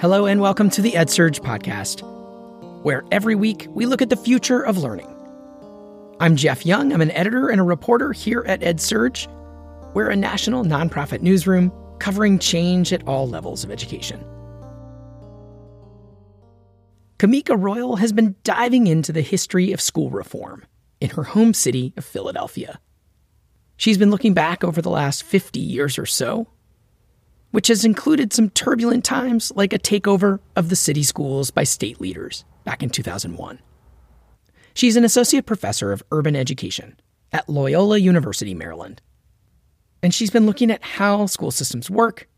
Hello, and welcome to the EdSurge podcast, where every week we look at the future of learning. I'm Jeff Young. I'm an editor and a reporter here at EdSurge. We're a national nonprofit newsroom covering change at all levels of education. Camika Royal has been diving into the history of school reform in her home city of Philadelphia. She's been looking back over the last 50 years or so which has included some turbulent times like a takeover of the city schools by state leaders back in 2001. She's an associate professor of urban education at Loyola University, Maryland. And she's been looking at how school systems work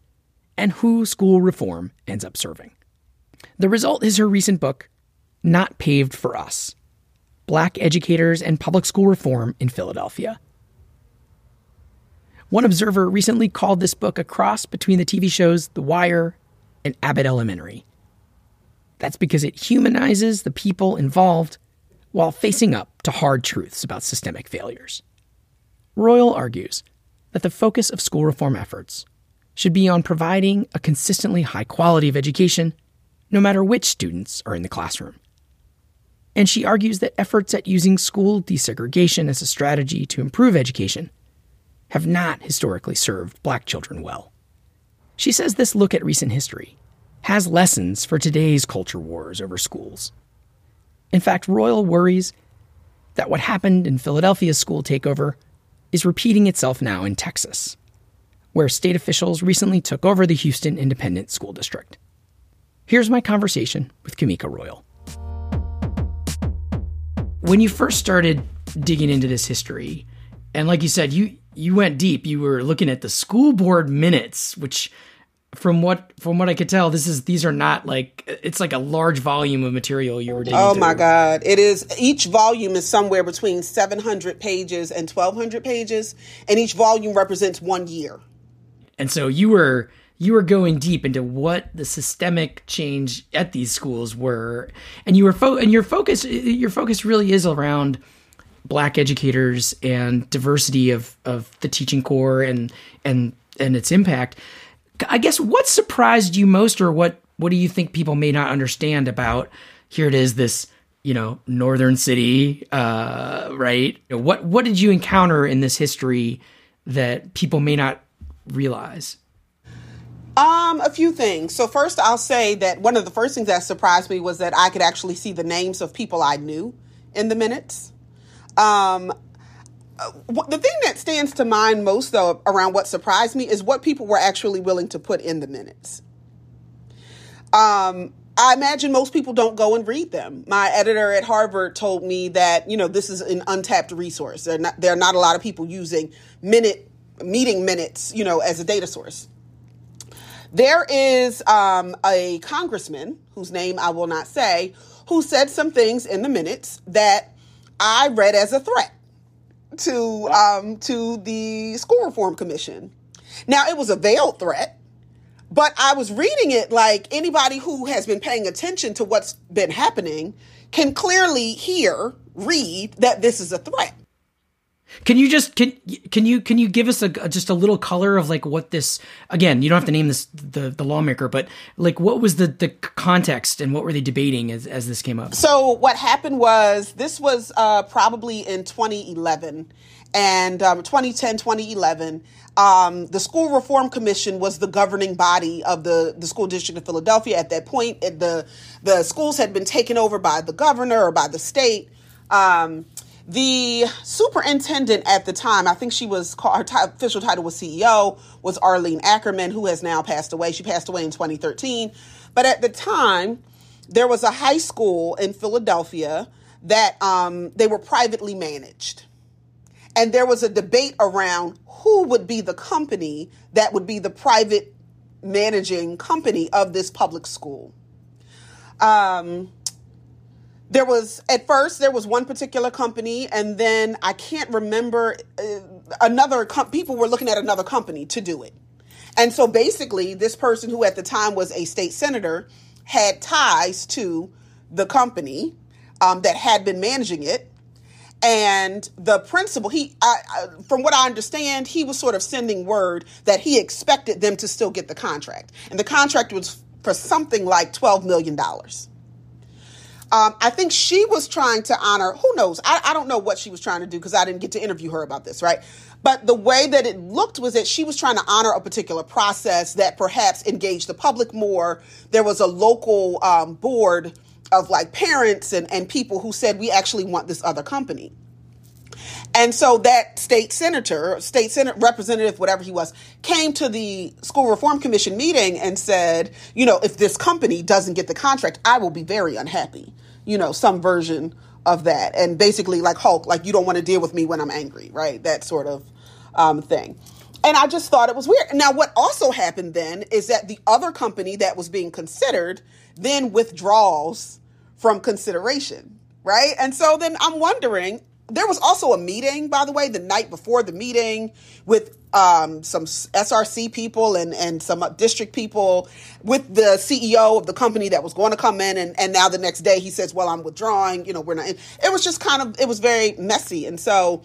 and who school reform ends up serving. The result is her recent book, Not Paved for Us Black Educators and Public School Reform in Philadelphia. One observer recently called this book a cross between the TV shows The Wire and Abbott Elementary. That's because it humanizes the people involved while facing up to hard truths about systemic failures. Royal argues that the focus of school reform efforts should be on providing a consistently high quality of education, no matter which students are in the classroom. And she argues that efforts at using school desegregation as a strategy to improve education have not historically served black children well. She says this look at recent history has lessons for today's culture wars over schools. In fact, Royal worries that what happened in Philadelphia's school takeover is repeating itself now in Texas, where state officials recently took over the Houston Independent School District. Here's my conversation with Camika Royal. When you first started digging into this history, and like you said, you you went deep. You were looking at the school board minutes, which from what from what I could tell, this is these are not like it's like a large volume of material you were digging Oh through. my god. It is each volume is somewhere between 700 pages and 1200 pages and each volume represents 1 year. And so you were you were going deep into what the systemic change at these schools were, and you were fo- and your focus your focus really is around black educators and diversity of of the teaching corps and and and its impact. I guess what surprised you most, or what what do you think people may not understand about? Here it is, this you know northern city, uh, right? What what did you encounter in this history that people may not realize? Um, a few things. So first I'll say that one of the first things that surprised me was that I could actually see the names of people I knew in the minutes. Um, uh, the thing that stands to mind most, though, around what surprised me is what people were actually willing to put in the minutes. Um, I imagine most people don't go and read them. My editor at Harvard told me that you know this is an untapped resource. There are not, there are not a lot of people using minute meeting minutes, you know, as a data source. There is um, a congressman whose name I will not say who said some things in the minutes that I read as a threat to um, to the school reform commission. Now it was a veiled threat, but I was reading it like anybody who has been paying attention to what's been happening can clearly hear, read that this is a threat. Can you just can can you can you give us a just a little color of like what this again? You don't have to name this the the lawmaker, but like what was the the context and what were they debating as as this came up? So what happened was this was uh, probably in 2011 and um, 2010 2011 um, the school reform commission was the governing body of the, the school district of philadelphia at that point the the schools had been taken over by the governor or by the state um, the superintendent at the time, I think she was her t- official title was CEO, was Arlene Ackerman, who has now passed away. She passed away in 2013. But at the time, there was a high school in Philadelphia that um, they were privately managed. And there was a debate around who would be the company that would be the private managing company of this public school. Um, there was at first there was one particular company and then i can't remember uh, another com- people were looking at another company to do it. And so basically this person who at the time was a state senator had ties to the company um, that had been managing it. And the principal he I, I, from what i understand he was sort of sending word that he expected them to still get the contract. And the contract was for something like $12 million. Um, I think she was trying to honor, who knows? I, I don't know what she was trying to do because I didn't get to interview her about this, right? But the way that it looked was that she was trying to honor a particular process that perhaps engaged the public more. There was a local um, board of like parents and, and people who said, we actually want this other company. And so that state senator, state senate representative, whatever he was, came to the school reform commission meeting and said, you know, if this company doesn't get the contract, I will be very unhappy. You know, some version of that. And basically, like Hulk, like you don't want to deal with me when I'm angry, right? That sort of um, thing. And I just thought it was weird. Now, what also happened then is that the other company that was being considered then withdraws from consideration, right? And so then I'm wondering there was also a meeting, by the way, the night before the meeting with um, some SRC people and, and some district people with the CEO of the company that was going to come in. And, and now the next day he says, well, I'm withdrawing, you know, we're not. It was just kind of, it was very messy. And so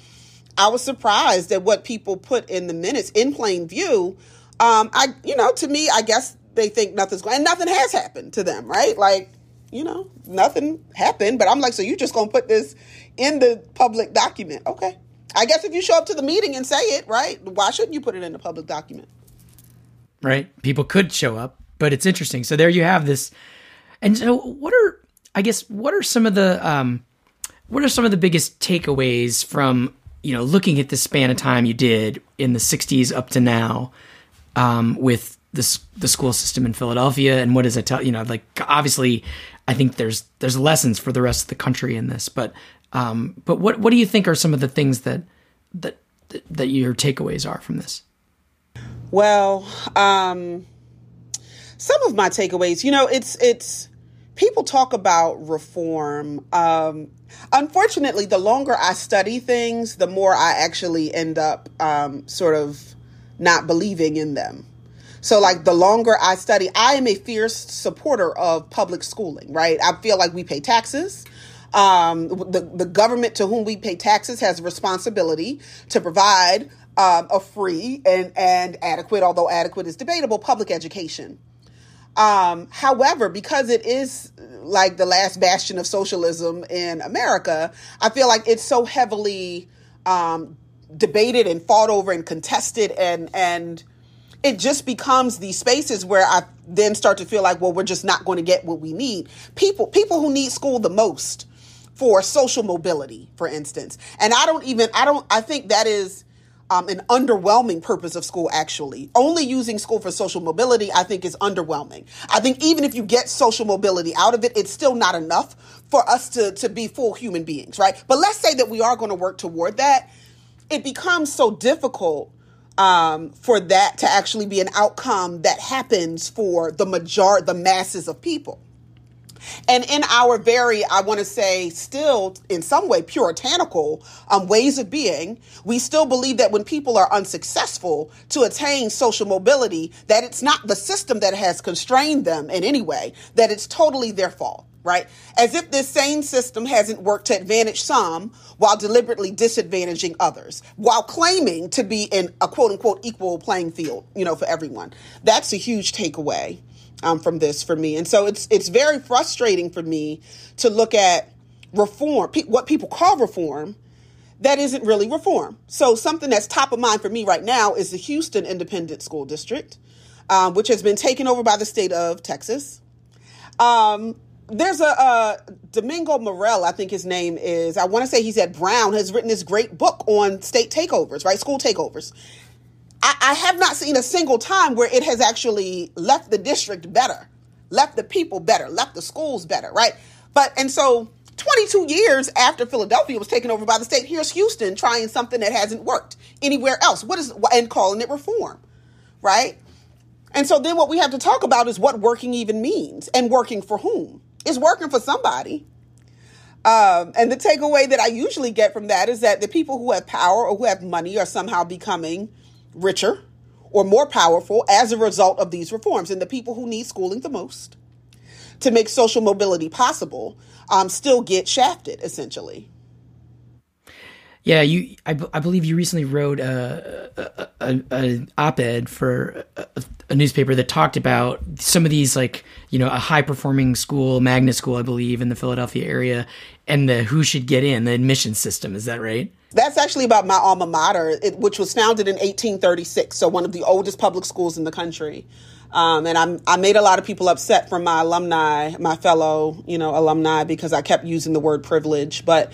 I was surprised at what people put in the minutes in plain view. Um, I, you know, to me, I guess they think nothing's going, and nothing has happened to them, right? Like, you know, nothing happened. But I'm like, so you just gonna put this in the public document? Okay. I guess if you show up to the meeting and say it, right? Why shouldn't you put it in the public document? Right. People could show up, but it's interesting. So there you have this. And so, what are I guess what are some of the um, what are some of the biggest takeaways from you know looking at the span of time you did in the '60s up to now um, with the the school system in Philadelphia, and what does it tell? You know, like obviously I think there's there's lessons for the rest of the country in this, but um, but what what do you think are some of the things that that that your takeaways are from this? Well, um, some of my takeaways, you know, it's it's people talk about reform. Um, unfortunately, the longer I study things, the more I actually end up um, sort of not believing in them. So, like, the longer I study, I am a fierce supporter of public schooling, right? I feel like we pay taxes. Um, the, the government to whom we pay taxes has a responsibility to provide um, a free and, and adequate, although adequate is debatable, public education. Um, however, because it is like the last bastion of socialism in America, I feel like it's so heavily um, debated and fought over and contested and and it just becomes these spaces where I then start to feel like, well, we're just not going to get what we need. People, people who need school the most for social mobility, for instance. And I don't even, I don't, I think that is um, an underwhelming purpose of school, actually. Only using school for social mobility, I think, is underwhelming. I think even if you get social mobility out of it, it's still not enough for us to, to be full human beings, right? But let's say that we are going to work toward that. It becomes so difficult um, for that to actually be an outcome that happens for the major the masses of people. And in our very, I want to say, still in some way puritanical um, ways of being, we still believe that when people are unsuccessful to attain social mobility, that it's not the system that has constrained them in any way, that it's totally their fault right? As if this same system hasn't worked to advantage some while deliberately disadvantaging others, while claiming to be in a quote unquote equal playing field, you know, for everyone. That's a huge takeaway um, from this for me. And so it's it's very frustrating for me to look at reform, pe- what people call reform, that isn't really reform. So something that's top of mind for me right now is the Houston Independent School District, um, which has been taken over by the state of Texas. Um, there's a Domingo Morel, I think his name is. I want to say he's at Brown. Has written this great book on state takeovers, right? School takeovers. I, I have not seen a single time where it has actually left the district better, left the people better, left the schools better, right? But and so 22 years after Philadelphia was taken over by the state, here's Houston trying something that hasn't worked anywhere else. What is and calling it reform, right? And so then what we have to talk about is what working even means and working for whom. It's working for somebody. Um, and the takeaway that I usually get from that is that the people who have power or who have money are somehow becoming richer or more powerful as a result of these reforms. And the people who need schooling the most to make social mobility possible um, still get shafted, essentially. Yeah, you. I, I believe you recently wrote a, a, a, op-ed for a, a, newspaper that talked about some of these, like you know, a high-performing school, magnet school, I believe, in the Philadelphia area, and the who should get in the admission system. Is that right? That's actually about my alma mater, it, which was founded in 1836. So one of the oldest public schools in the country. Um, and I'm, I made a lot of people upset from my alumni, my fellow, you know, alumni, because I kept using the word privilege. But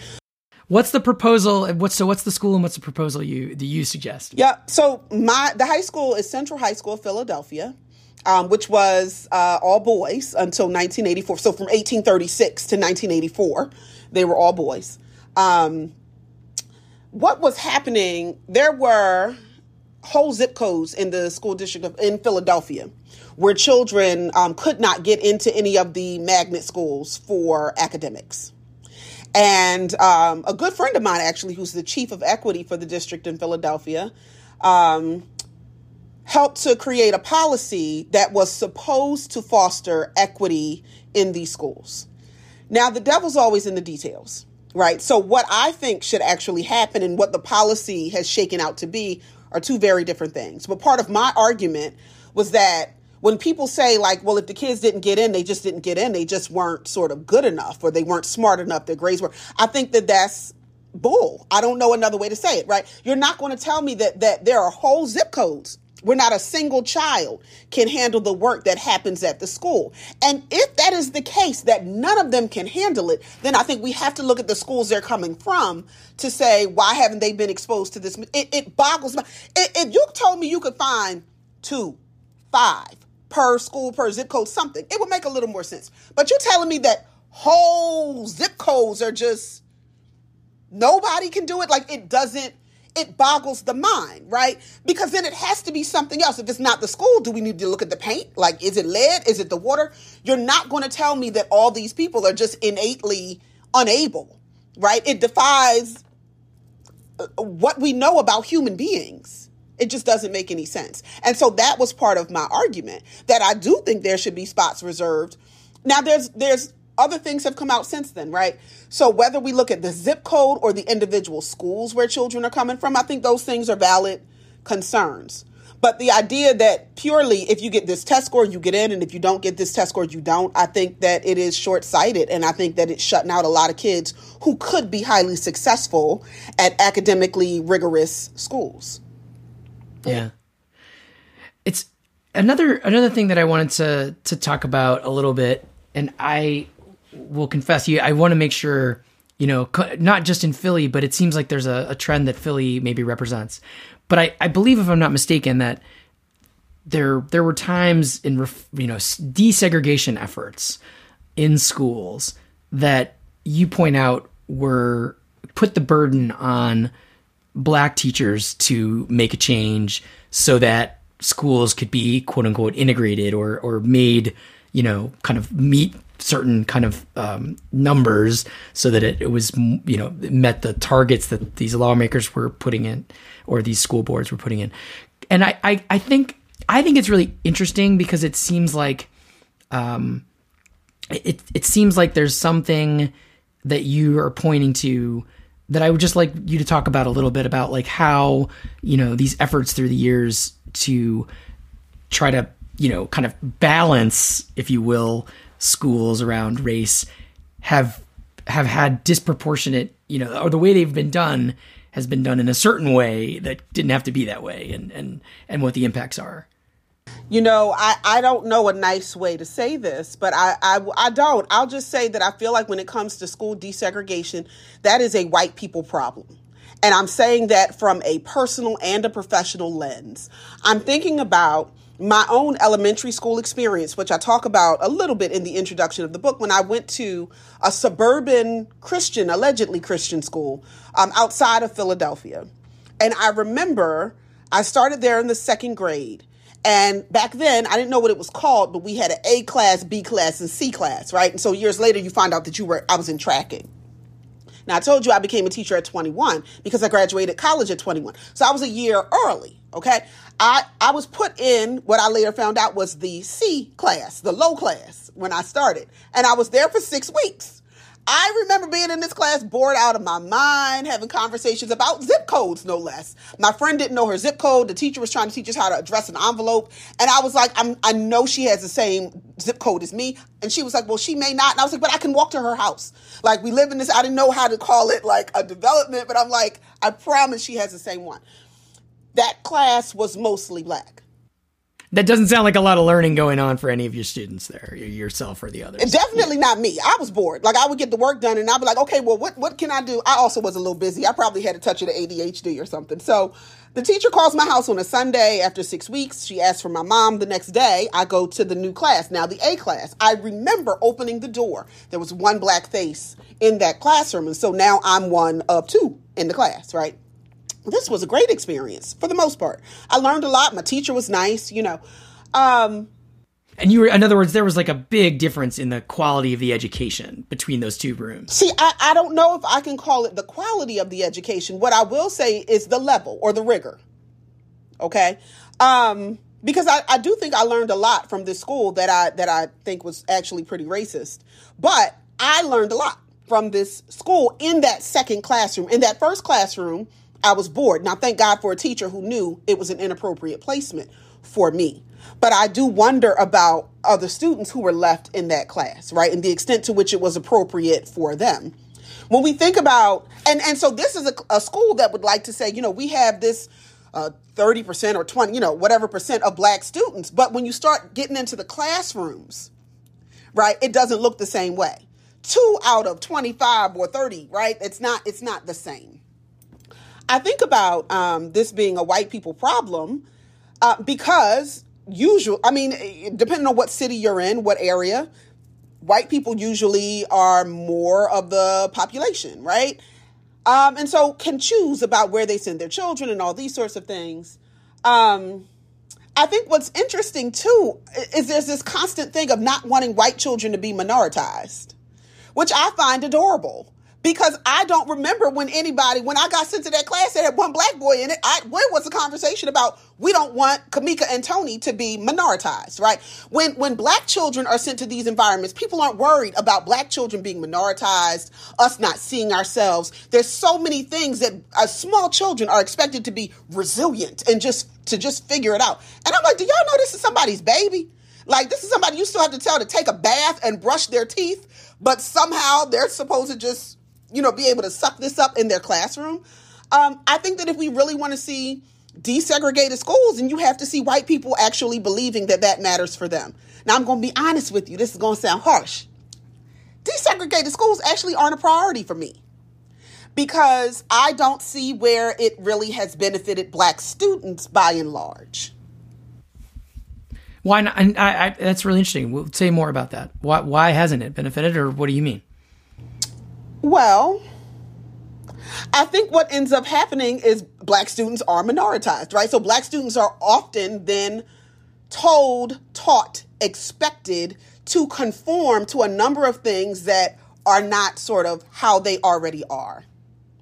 What's the proposal? What's so? What's the school and what's the proposal you do you suggest? Yeah. So my the high school is Central High School of Philadelphia, um, which was uh, all boys until 1984. So from 1836 to 1984, they were all boys. Um, what was happening? There were whole zip codes in the school district of in Philadelphia where children um, could not get into any of the magnet schools for academics. And um, a good friend of mine, actually, who's the chief of equity for the district in Philadelphia, um, helped to create a policy that was supposed to foster equity in these schools. Now, the devil's always in the details, right? So, what I think should actually happen and what the policy has shaken out to be are two very different things. But part of my argument was that when people say like well if the kids didn't get in they just didn't get in they just weren't sort of good enough or they weren't smart enough their grades were i think that that's bull i don't know another way to say it right you're not going to tell me that that there are whole zip codes where not a single child can handle the work that happens at the school. And if that is the case, that none of them can handle it, then I think we have to look at the schools they're coming from to say, why haven't they been exposed to this? It, it boggles my. If you told me you could find two, five, per school, per zip code, something. It would make a little more sense. But you're telling me that whole zip codes are just nobody can do it? Like it doesn't, it boggles the mind, right? Because then it has to be something else. If it's not the school, do we need to look at the paint? Like, is it lead? Is it the water? You're not going to tell me that all these people are just innately unable, right? It defies uh, what we know about human beings. It just doesn't make any sense. And so that was part of my argument that I do think there should be spots reserved. Now there's there's other things have come out since then, right? So whether we look at the zip code or the individual schools where children are coming from, I think those things are valid concerns. But the idea that purely if you get this test score, you get in, and if you don't get this test score, you don't, I think that it is short sighted. And I think that it's shutting out a lot of kids who could be highly successful at academically rigorous schools. Yeah. It's another another thing that I wanted to to talk about a little bit and I will confess you I want to make sure you know not just in Philly but it seems like there's a, a trend that Philly maybe represents. But I I believe if I'm not mistaken that there there were times in you know desegregation efforts in schools that you point out were put the burden on black teachers to make a change so that schools could be quote unquote integrated or or made you know kind of meet certain kind of um, numbers so that it, it was you know met the targets that these lawmakers were putting in or these school boards were putting in. And I, I, I think I think it's really interesting because it seems like um, it it seems like there's something that you are pointing to that I would just like you to talk about a little bit about like how you know these efforts through the years to try to you know kind of balance, if you will, schools around race have have had disproportionate you know or the way they've been done has been done in a certain way that didn't have to be that way and and and what the impacts are you know, I, I don't know a nice way to say this, but I, I, I don't. I'll just say that I feel like when it comes to school desegregation, that is a white people problem. And I'm saying that from a personal and a professional lens. I'm thinking about my own elementary school experience, which I talk about a little bit in the introduction of the book, when I went to a suburban Christian, allegedly Christian school um, outside of Philadelphia. And I remember I started there in the second grade. And back then, I didn't know what it was called, but we had an A class, B class, and C class, right? And so years later, you find out that you were, I was in tracking. Now, I told you I became a teacher at 21 because I graduated college at 21. So I was a year early, okay? I, I was put in what I later found out was the C class, the low class, when I started. And I was there for six weeks. I remember being in this class bored out of my mind, having conversations about zip codes, no less. My friend didn't know her zip code. The teacher was trying to teach us how to address an envelope. And I was like, I'm, I know she has the same zip code as me. And she was like, well, she may not. And I was like, but I can walk to her house. Like, we live in this, I didn't know how to call it like a development, but I'm like, I promise she has the same one. That class was mostly black that doesn't sound like a lot of learning going on for any of your students there, yourself or the others. Definitely not me. I was bored. Like I would get the work done and I'd be like, okay, well, what, what can I do? I also was a little busy. I probably had a touch of the ADHD or something. So the teacher calls my house on a Sunday after six weeks. She asks for my mom the next day. I go to the new class, now the A class. I remember opening the door. There was one black face in that classroom. And so now I'm one of two in the class, right? This was a great experience for the most part. I learned a lot. My teacher was nice, you know. Um, and you were, in other words, there was like a big difference in the quality of the education between those two rooms. See, I, I don't know if I can call it the quality of the education. What I will say is the level or the rigor. Okay. Um, because I, I do think I learned a lot from this school that I that I think was actually pretty racist. But I learned a lot from this school in that second classroom. In that first classroom, I was bored. Now, thank God for a teacher who knew it was an inappropriate placement for me. But I do wonder about other students who were left in that class, right? And the extent to which it was appropriate for them. When we think about, and, and so this is a, a school that would like to say, you know, we have this uh, 30% or 20, you know, whatever percent of black students. But when you start getting into the classrooms, right, it doesn't look the same way. Two out of 25 or 30, right? It's not, it's not the same. I think about um, this being a white people problem uh, because usual. I mean, depending on what city you're in, what area, white people usually are more of the population, right? Um, and so can choose about where they send their children and all these sorts of things. Um, I think what's interesting too is there's this constant thing of not wanting white children to be minoritized, which I find adorable because I don't remember when anybody, when I got sent to that class that had one black boy in it, I, when was the conversation about we don't want Camika and Tony to be minoritized, right? When when black children are sent to these environments, people aren't worried about black children being minoritized, us not seeing ourselves. There's so many things that uh, small children are expected to be resilient and just to just figure it out. And I'm like, do y'all know this is somebody's baby? Like this is somebody you still have to tell to take a bath and brush their teeth, but somehow they're supposed to just you know, be able to suck this up in their classroom. Um, I think that if we really want to see desegregated schools, and you have to see white people actually believing that that matters for them. Now, I'm going to be honest with you. This is going to sound harsh. Desegregated schools actually aren't a priority for me because I don't see where it really has benefited black students by and large. Why not? I, I, that's really interesting. We'll say more about that. Why, why hasn't it benefited, or what do you mean? Well, I think what ends up happening is black students are minoritized, right? So black students are often then told, taught, expected to conform to a number of things that are not sort of how they already are,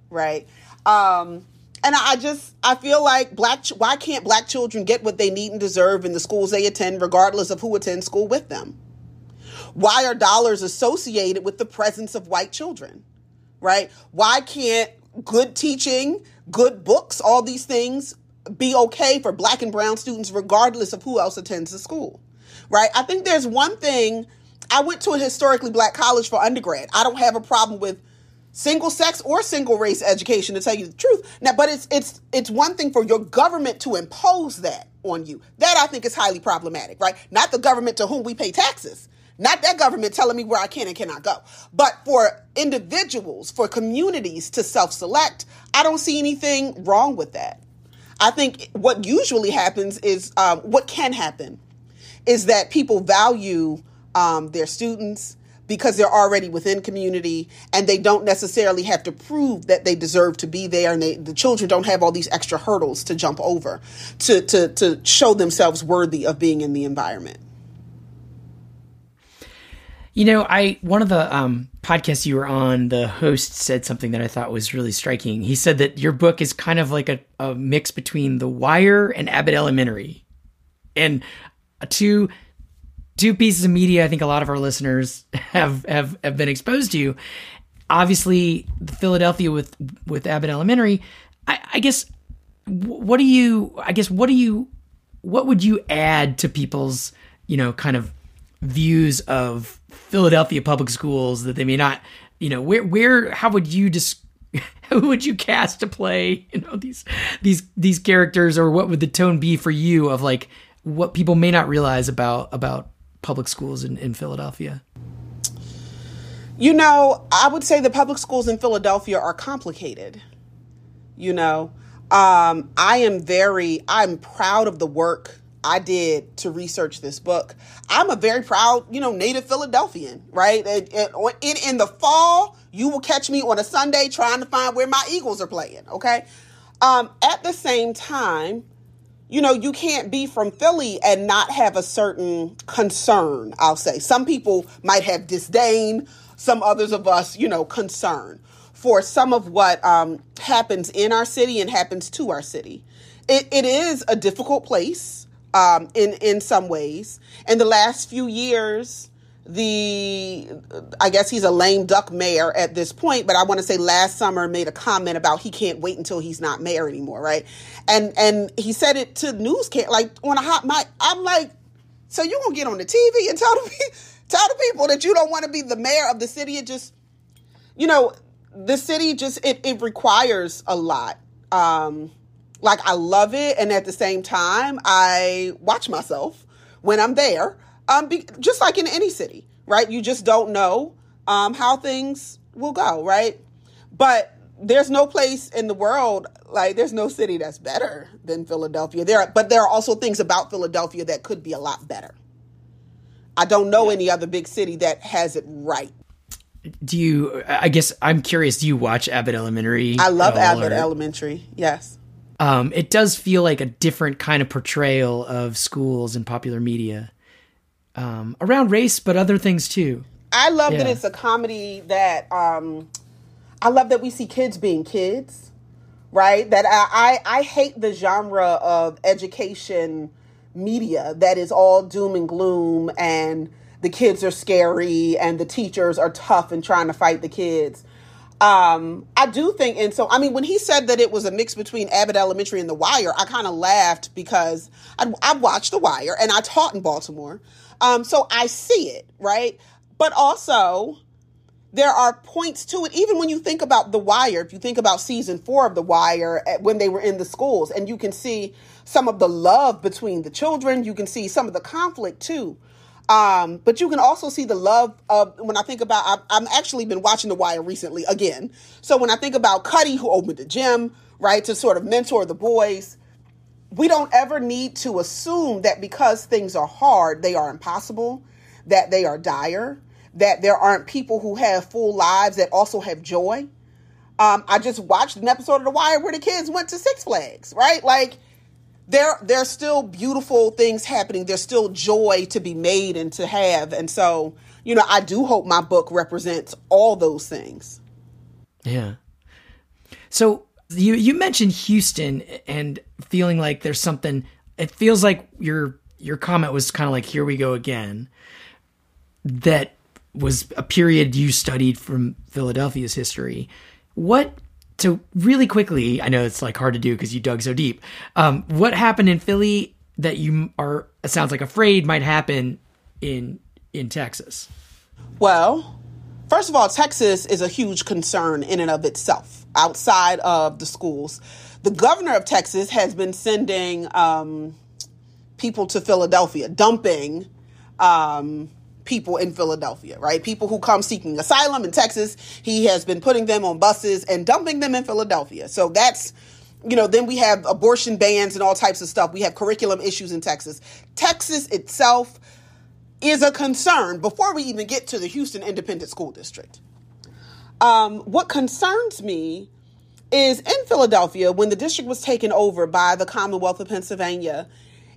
right? Um, and I just I feel like black why can't black children get what they need and deserve in the schools they attend, regardless of who attends school with them? Why are dollars associated with the presence of white children? Right? Why can't good teaching, good books, all these things be okay for black and brown students regardless of who else attends the school? Right? I think there's one thing I went to a historically black college for undergrad. I don't have a problem with single sex or single race education to tell you the truth. Now, but it's it's it's one thing for your government to impose that on you. That I think is highly problematic, right? Not the government to whom we pay taxes. Not that government telling me where I can and cannot go. But for individuals, for communities to self select, I don't see anything wrong with that. I think what usually happens is um, what can happen is that people value um, their students because they're already within community and they don't necessarily have to prove that they deserve to be there and they, the children don't have all these extra hurdles to jump over to, to, to show themselves worthy of being in the environment. You know, I one of the um, podcasts you were on, the host said something that I thought was really striking. He said that your book is kind of like a, a mix between The Wire and Abbott Elementary, and two two pieces of media I think a lot of our listeners have have, have been exposed to. Obviously, Philadelphia with with Abbott Elementary. I, I guess what do you? I guess what do you? What would you add to people's you know kind of views of Philadelphia public schools that they may not? You know, where where how would you just who would you cast to play you know these these these characters or what would the tone be for you of like what people may not realize about about public schools in, in Philadelphia? You know, I would say the public schools in Philadelphia are complicated. You know, um, I am very, I'm proud of the work I did to research this book. I'm a very proud, you know, native Philadelphian, right? It, in, in the fall, you will catch me on a Sunday trying to find where my Eagles are playing, okay? Um, at the same time, you know, you can't be from Philly and not have a certain concern, I'll say. Some people might have disdain, some others of us, you know, concern for some of what um, happens in our city and happens to our city. It, it is a difficult place um, in, in some ways. In the last few years, the I guess he's a lame duck mayor at this point, but I want to say last summer made a comment about he can't wait until he's not mayor anymore, right? And and he said it to newscast like on a hot mic. I'm like, so you gonna get on the TV and tell the tell the people that you don't want to be the mayor of the city? It just, you know, the city just it it requires a lot. Um, like I love it, and at the same time, I watch myself when I'm there um, be, just like in any city, right? You just don't know um, how things will go, right? But there's no place in the world like there's no city that's better than Philadelphia. There, are, but there are also things about Philadelphia that could be a lot better. I don't know yeah. any other big city that has it right. Do you? I guess I'm curious. Do you watch Abbott Elementary? I love Abbott or? Elementary. Yes. Um, it does feel like a different kind of portrayal of schools in popular media um, around race, but other things too. I love yeah. that it's a comedy that um, I love that we see kids being kids, right? That I, I, I hate the genre of education media that is all doom and gloom and the kids are scary and the teachers are tough and trying to fight the kids. Um, I do think, and so I mean, when he said that it was a mix between Abbott Elementary and The Wire, I kind of laughed because I, I watched The Wire and I taught in Baltimore. Um, so I see it, right? But also, there are points to it. Even when you think about The Wire, if you think about season four of The Wire eh, when they were in the schools, and you can see some of the love between the children, you can see some of the conflict too. Um, but you can also see the love of when I think about I've, I've actually been watching The Wire recently again. So when I think about Cutty, who opened the gym, right, to sort of mentor the boys, we don't ever need to assume that because things are hard, they are impossible, that they are dire, that there aren't people who have full lives that also have joy. Um, I just watched an episode of The Wire where the kids went to Six Flags, right? Like there, there's still beautiful things happening. There's still joy to be made and to have. And so, you know, I do hope my book represents all those things. Yeah. So you you mentioned Houston and feeling like there's something. It feels like your your comment was kind of like here we go again. That was a period you studied from Philadelphia's history. What to really quickly? I know it's like hard to do because you dug so deep. Um, what happened in Philly that you are? Sounds like afraid might happen in in Texas. Well, first of all, Texas is a huge concern in and of itself outside of the schools. The governor of Texas has been sending um, people to Philadelphia, dumping um, people in Philadelphia, right? People who come seeking asylum in Texas, he has been putting them on buses and dumping them in Philadelphia. So that's, you know, then we have abortion bans and all types of stuff. We have curriculum issues in Texas. Texas itself is a concern before we even get to the Houston Independent School District. Um, what concerns me is in Philadelphia, when the district was taken over by the Commonwealth of Pennsylvania,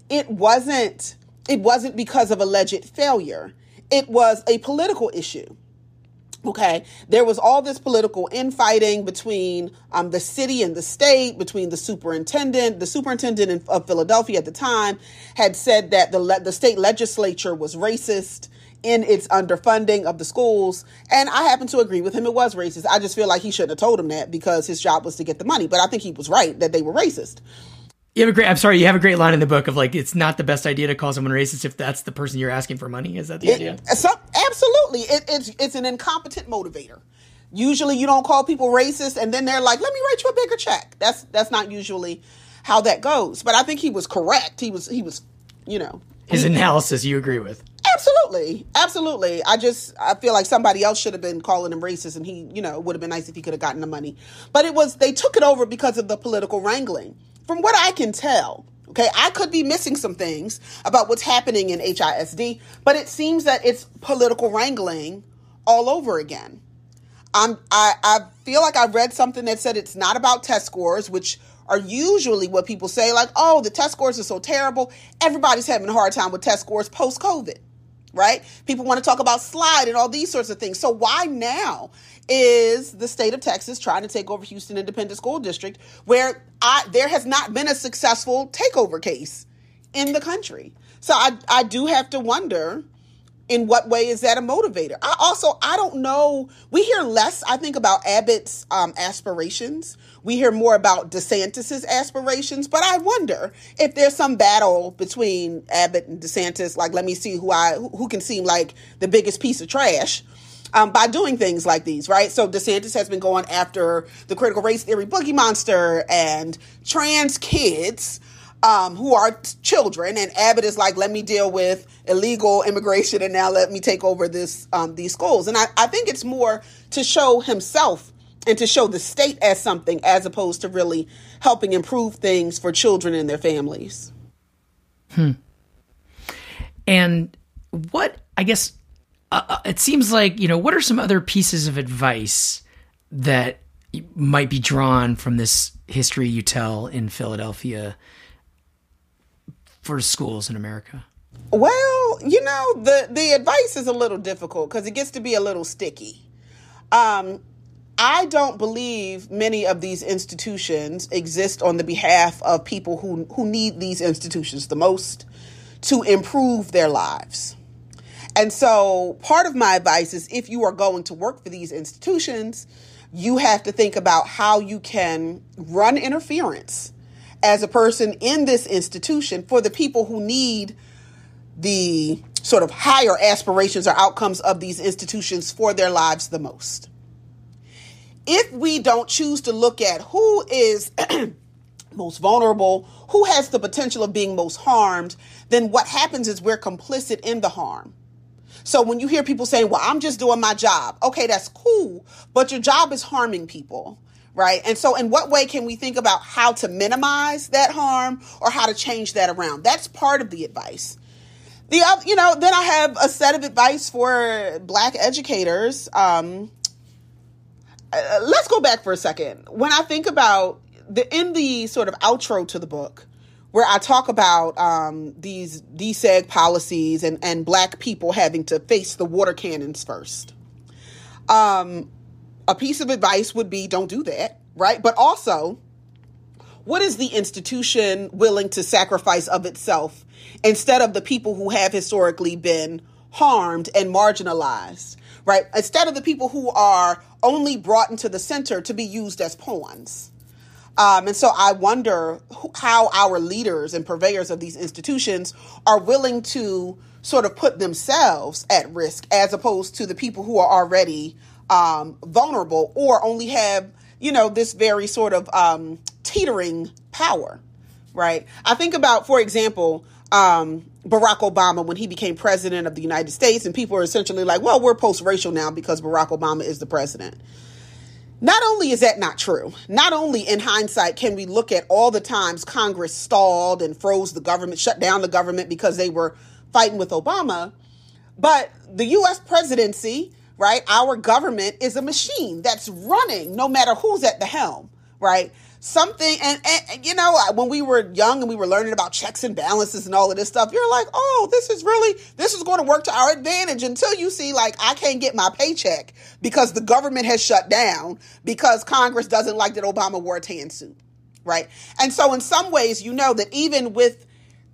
it wasn't it wasn't because of alleged failure. It was a political issue. Okay, there was all this political infighting between um, the city and the state, between the superintendent. The superintendent of Philadelphia at the time had said that the le- the state legislature was racist in its underfunding of the schools, and I happen to agree with him. It was racist. I just feel like he shouldn't have told him that because his job was to get the money. But I think he was right that they were racist. You have a great. I'm sorry. You have a great line in the book of like, it's not the best idea to call someone racist if that's the person you're asking for money. Is that the It- idea? so, absolutely, it, it's it's an incompetent motivator. Usually, you don't call people racist, and then they're like, "Let me write you a bigger check." That's that's not usually how that goes. But I think he was correct. He was he was, you know, His analysis, you agree with? Absolutely, absolutely. I just I feel like somebody else should have been calling him racist, and he, you know, it would have been nice if he could have gotten the money. But it was they took it over because of the political wrangling. From what I can tell, okay, I could be missing some things about what's happening in HISD, but it seems that it's political wrangling all over again. I'm, I, I feel like I read something that said it's not about test scores, which are usually what people say, like, oh, the test scores are so terrible. Everybody's having a hard time with test scores post COVID, right? People want to talk about slide and all these sorts of things. So, why now is the state of Texas trying to take over Houston Independent School District, where I, there has not been a successful takeover case in the country? So, I, I do have to wonder in what way is that a motivator? I also i don't know. We hear less i think about abbott's um, aspirations. We hear more about desantis's aspirations but i wonder if there's some battle between abbott and desantis like let me see who i who can seem like the biggest piece of trash um, by doing things like these, right? So DeSantis has been going after the critical race theory boogie monster and trans kids um, who are children, and Abbott is like, let me deal with illegal immigration, and now let me take over this um, these schools. And I, I think it's more to show himself and to show the state as something, as opposed to really helping improve things for children and their families. Hmm. And what I guess uh, uh, it seems like you know what are some other pieces of advice that might be drawn from this history you tell in Philadelphia for schools in America? Well, you know, the the advice is a little difficult because it gets to be a little sticky. Um, I don't believe many of these institutions exist on the behalf of people who who need these institutions the most to improve their lives. And so, part of my advice is if you are going to work for these institutions, you have to think about how you can run interference as a person in this institution for the people who need the sort of higher aspirations or outcomes of these institutions for their lives the most. If we don't choose to look at who is most vulnerable, who has the potential of being most harmed, then what happens is we're complicit in the harm. So when you hear people saying, well, I'm just doing my job, okay, that's cool, but your job is harming people, right? And so in what way can we think about how to minimize that harm or how to change that around? That's part of the advice. The you know, then I have a set of advice for black educators. Um, uh, let's go back for a second. When I think about the in the sort of outro to the book, where I talk about um, these DSEG policies and, and black people having to face the water cannons first. Um, a piece of advice would be don't do that, right? But also, what is the institution willing to sacrifice of itself instead of the people who have historically been harmed and marginalized, right? Instead of the people who are only brought into the center to be used as pawns. Um, and so I wonder who, how our leaders and purveyors of these institutions are willing to sort of put themselves at risk as opposed to the people who are already um, vulnerable or only have, you know, this very sort of um, teetering power, right? I think about, for example, um, Barack Obama when he became president of the United States, and people are essentially like, well, we're post racial now because Barack Obama is the president. Not only is that not true, not only in hindsight can we look at all the times Congress stalled and froze the government, shut down the government because they were fighting with Obama, but the US presidency, right, our government is a machine that's running no matter who's at the helm, right? something and, and, you know when we were young and we were learning about checks and balances and all of this stuff you're like oh this is really this is going to work to our advantage until you see like i can't get my paycheck because the government has shut down because congress doesn't like that obama wore a tan suit right and so in some ways you know that even with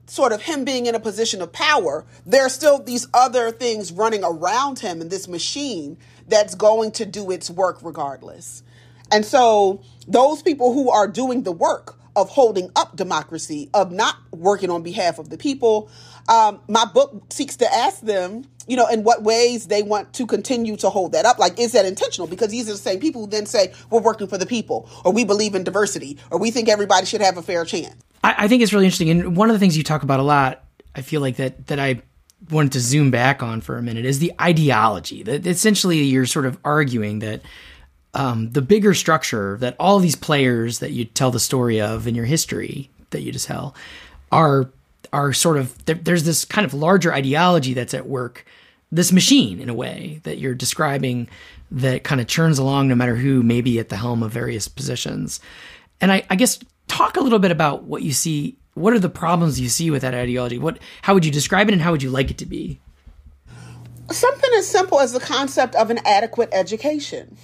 sort of him being in a position of power there are still these other things running around him in this machine that's going to do its work regardless and so those people who are doing the work of holding up democracy, of not working on behalf of the people, um, my book seeks to ask them, you know, in what ways they want to continue to hold that up. Like, is that intentional? Because these are the same people who then say, we're working for the people, or we believe in diversity, or we think everybody should have a fair chance. I, I think it's really interesting. And one of the things you talk about a lot, I feel like that, that I wanted to zoom back on for a minute is the ideology. That essentially you're sort of arguing that um, the bigger structure that all these players that you tell the story of in your history that you just tell are are sort of there, there's this kind of larger ideology that's at work this machine in a way that you're describing that kind of churns along no matter who may be at the helm of various positions and I, I guess talk a little bit about what you see what are the problems you see with that ideology what how would you describe it and how would you like it to be something as simple as the concept of an adequate education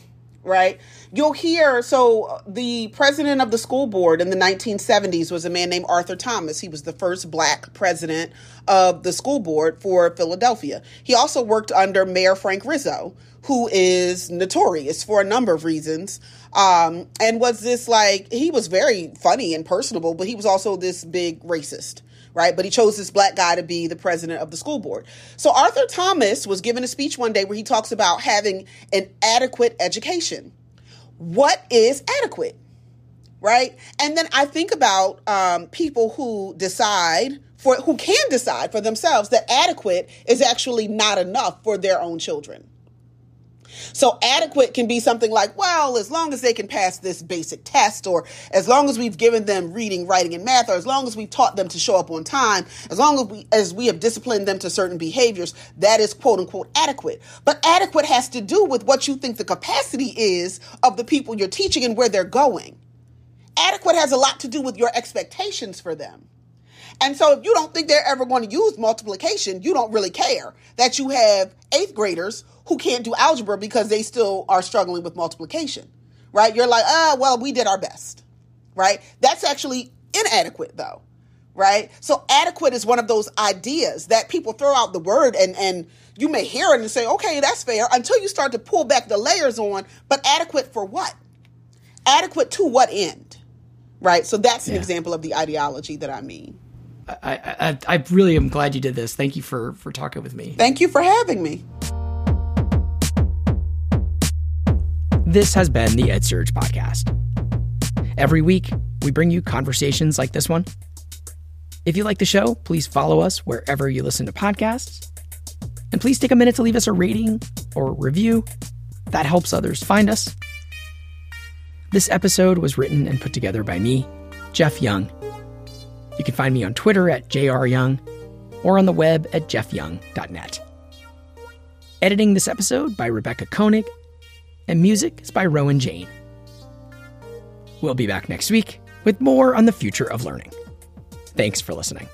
right? You'll hear so uh, the president of the school board in the 1970s was a man named Arthur Thomas. He was the first black president of the school board for Philadelphia. He also worked under Mayor Frank Rizzo, who is notorious for a number of reasons. Um, and was this like he was very funny and personable, but he was also this big racist right? But he chose this black guy to be the president of the school board. So Arthur Thomas was given a speech one day where he talks about having an adequate education. What is adequate? Right? And then I think about um, people who decide for who can decide for themselves that adequate is actually not enough for their own children. So adequate can be something like, well, as long as they can pass this basic test, or as long as we've given them reading, writing, and math, or as long as we've taught them to show up on time, as long as we as we have disciplined them to certain behaviors, that is quote unquote adequate. But adequate has to do with what you think the capacity is of the people you're teaching and where they're going. Adequate has a lot to do with your expectations for them. And so if you don't think they're ever going to use multiplication, you don't really care that you have eighth graders who can't do algebra because they still are struggling with multiplication, right? You're like, ah, well, we did our best, right? That's actually inadequate though, right? So adequate is one of those ideas that people throw out the word and, and you may hear it and say, okay, that's fair until you start to pull back the layers on, but adequate for what? Adequate to what end? Right? So that's an yeah. example of the ideology that I mean. I, I, I really am glad you did this. Thank you for for talking with me. Thank you for having me. This has been the EdSurge podcast. Every week, we bring you conversations like this one. If you like the show, please follow us wherever you listen to podcasts. And please take a minute to leave us a rating or review. That helps others find us. This episode was written and put together by me, Jeff Young. You can find me on Twitter at jryoung or on the web at jeffyoung.net. Editing this episode by Rebecca Koenig, and music is by Rowan Jane. We'll be back next week with more on the future of learning. Thanks for listening.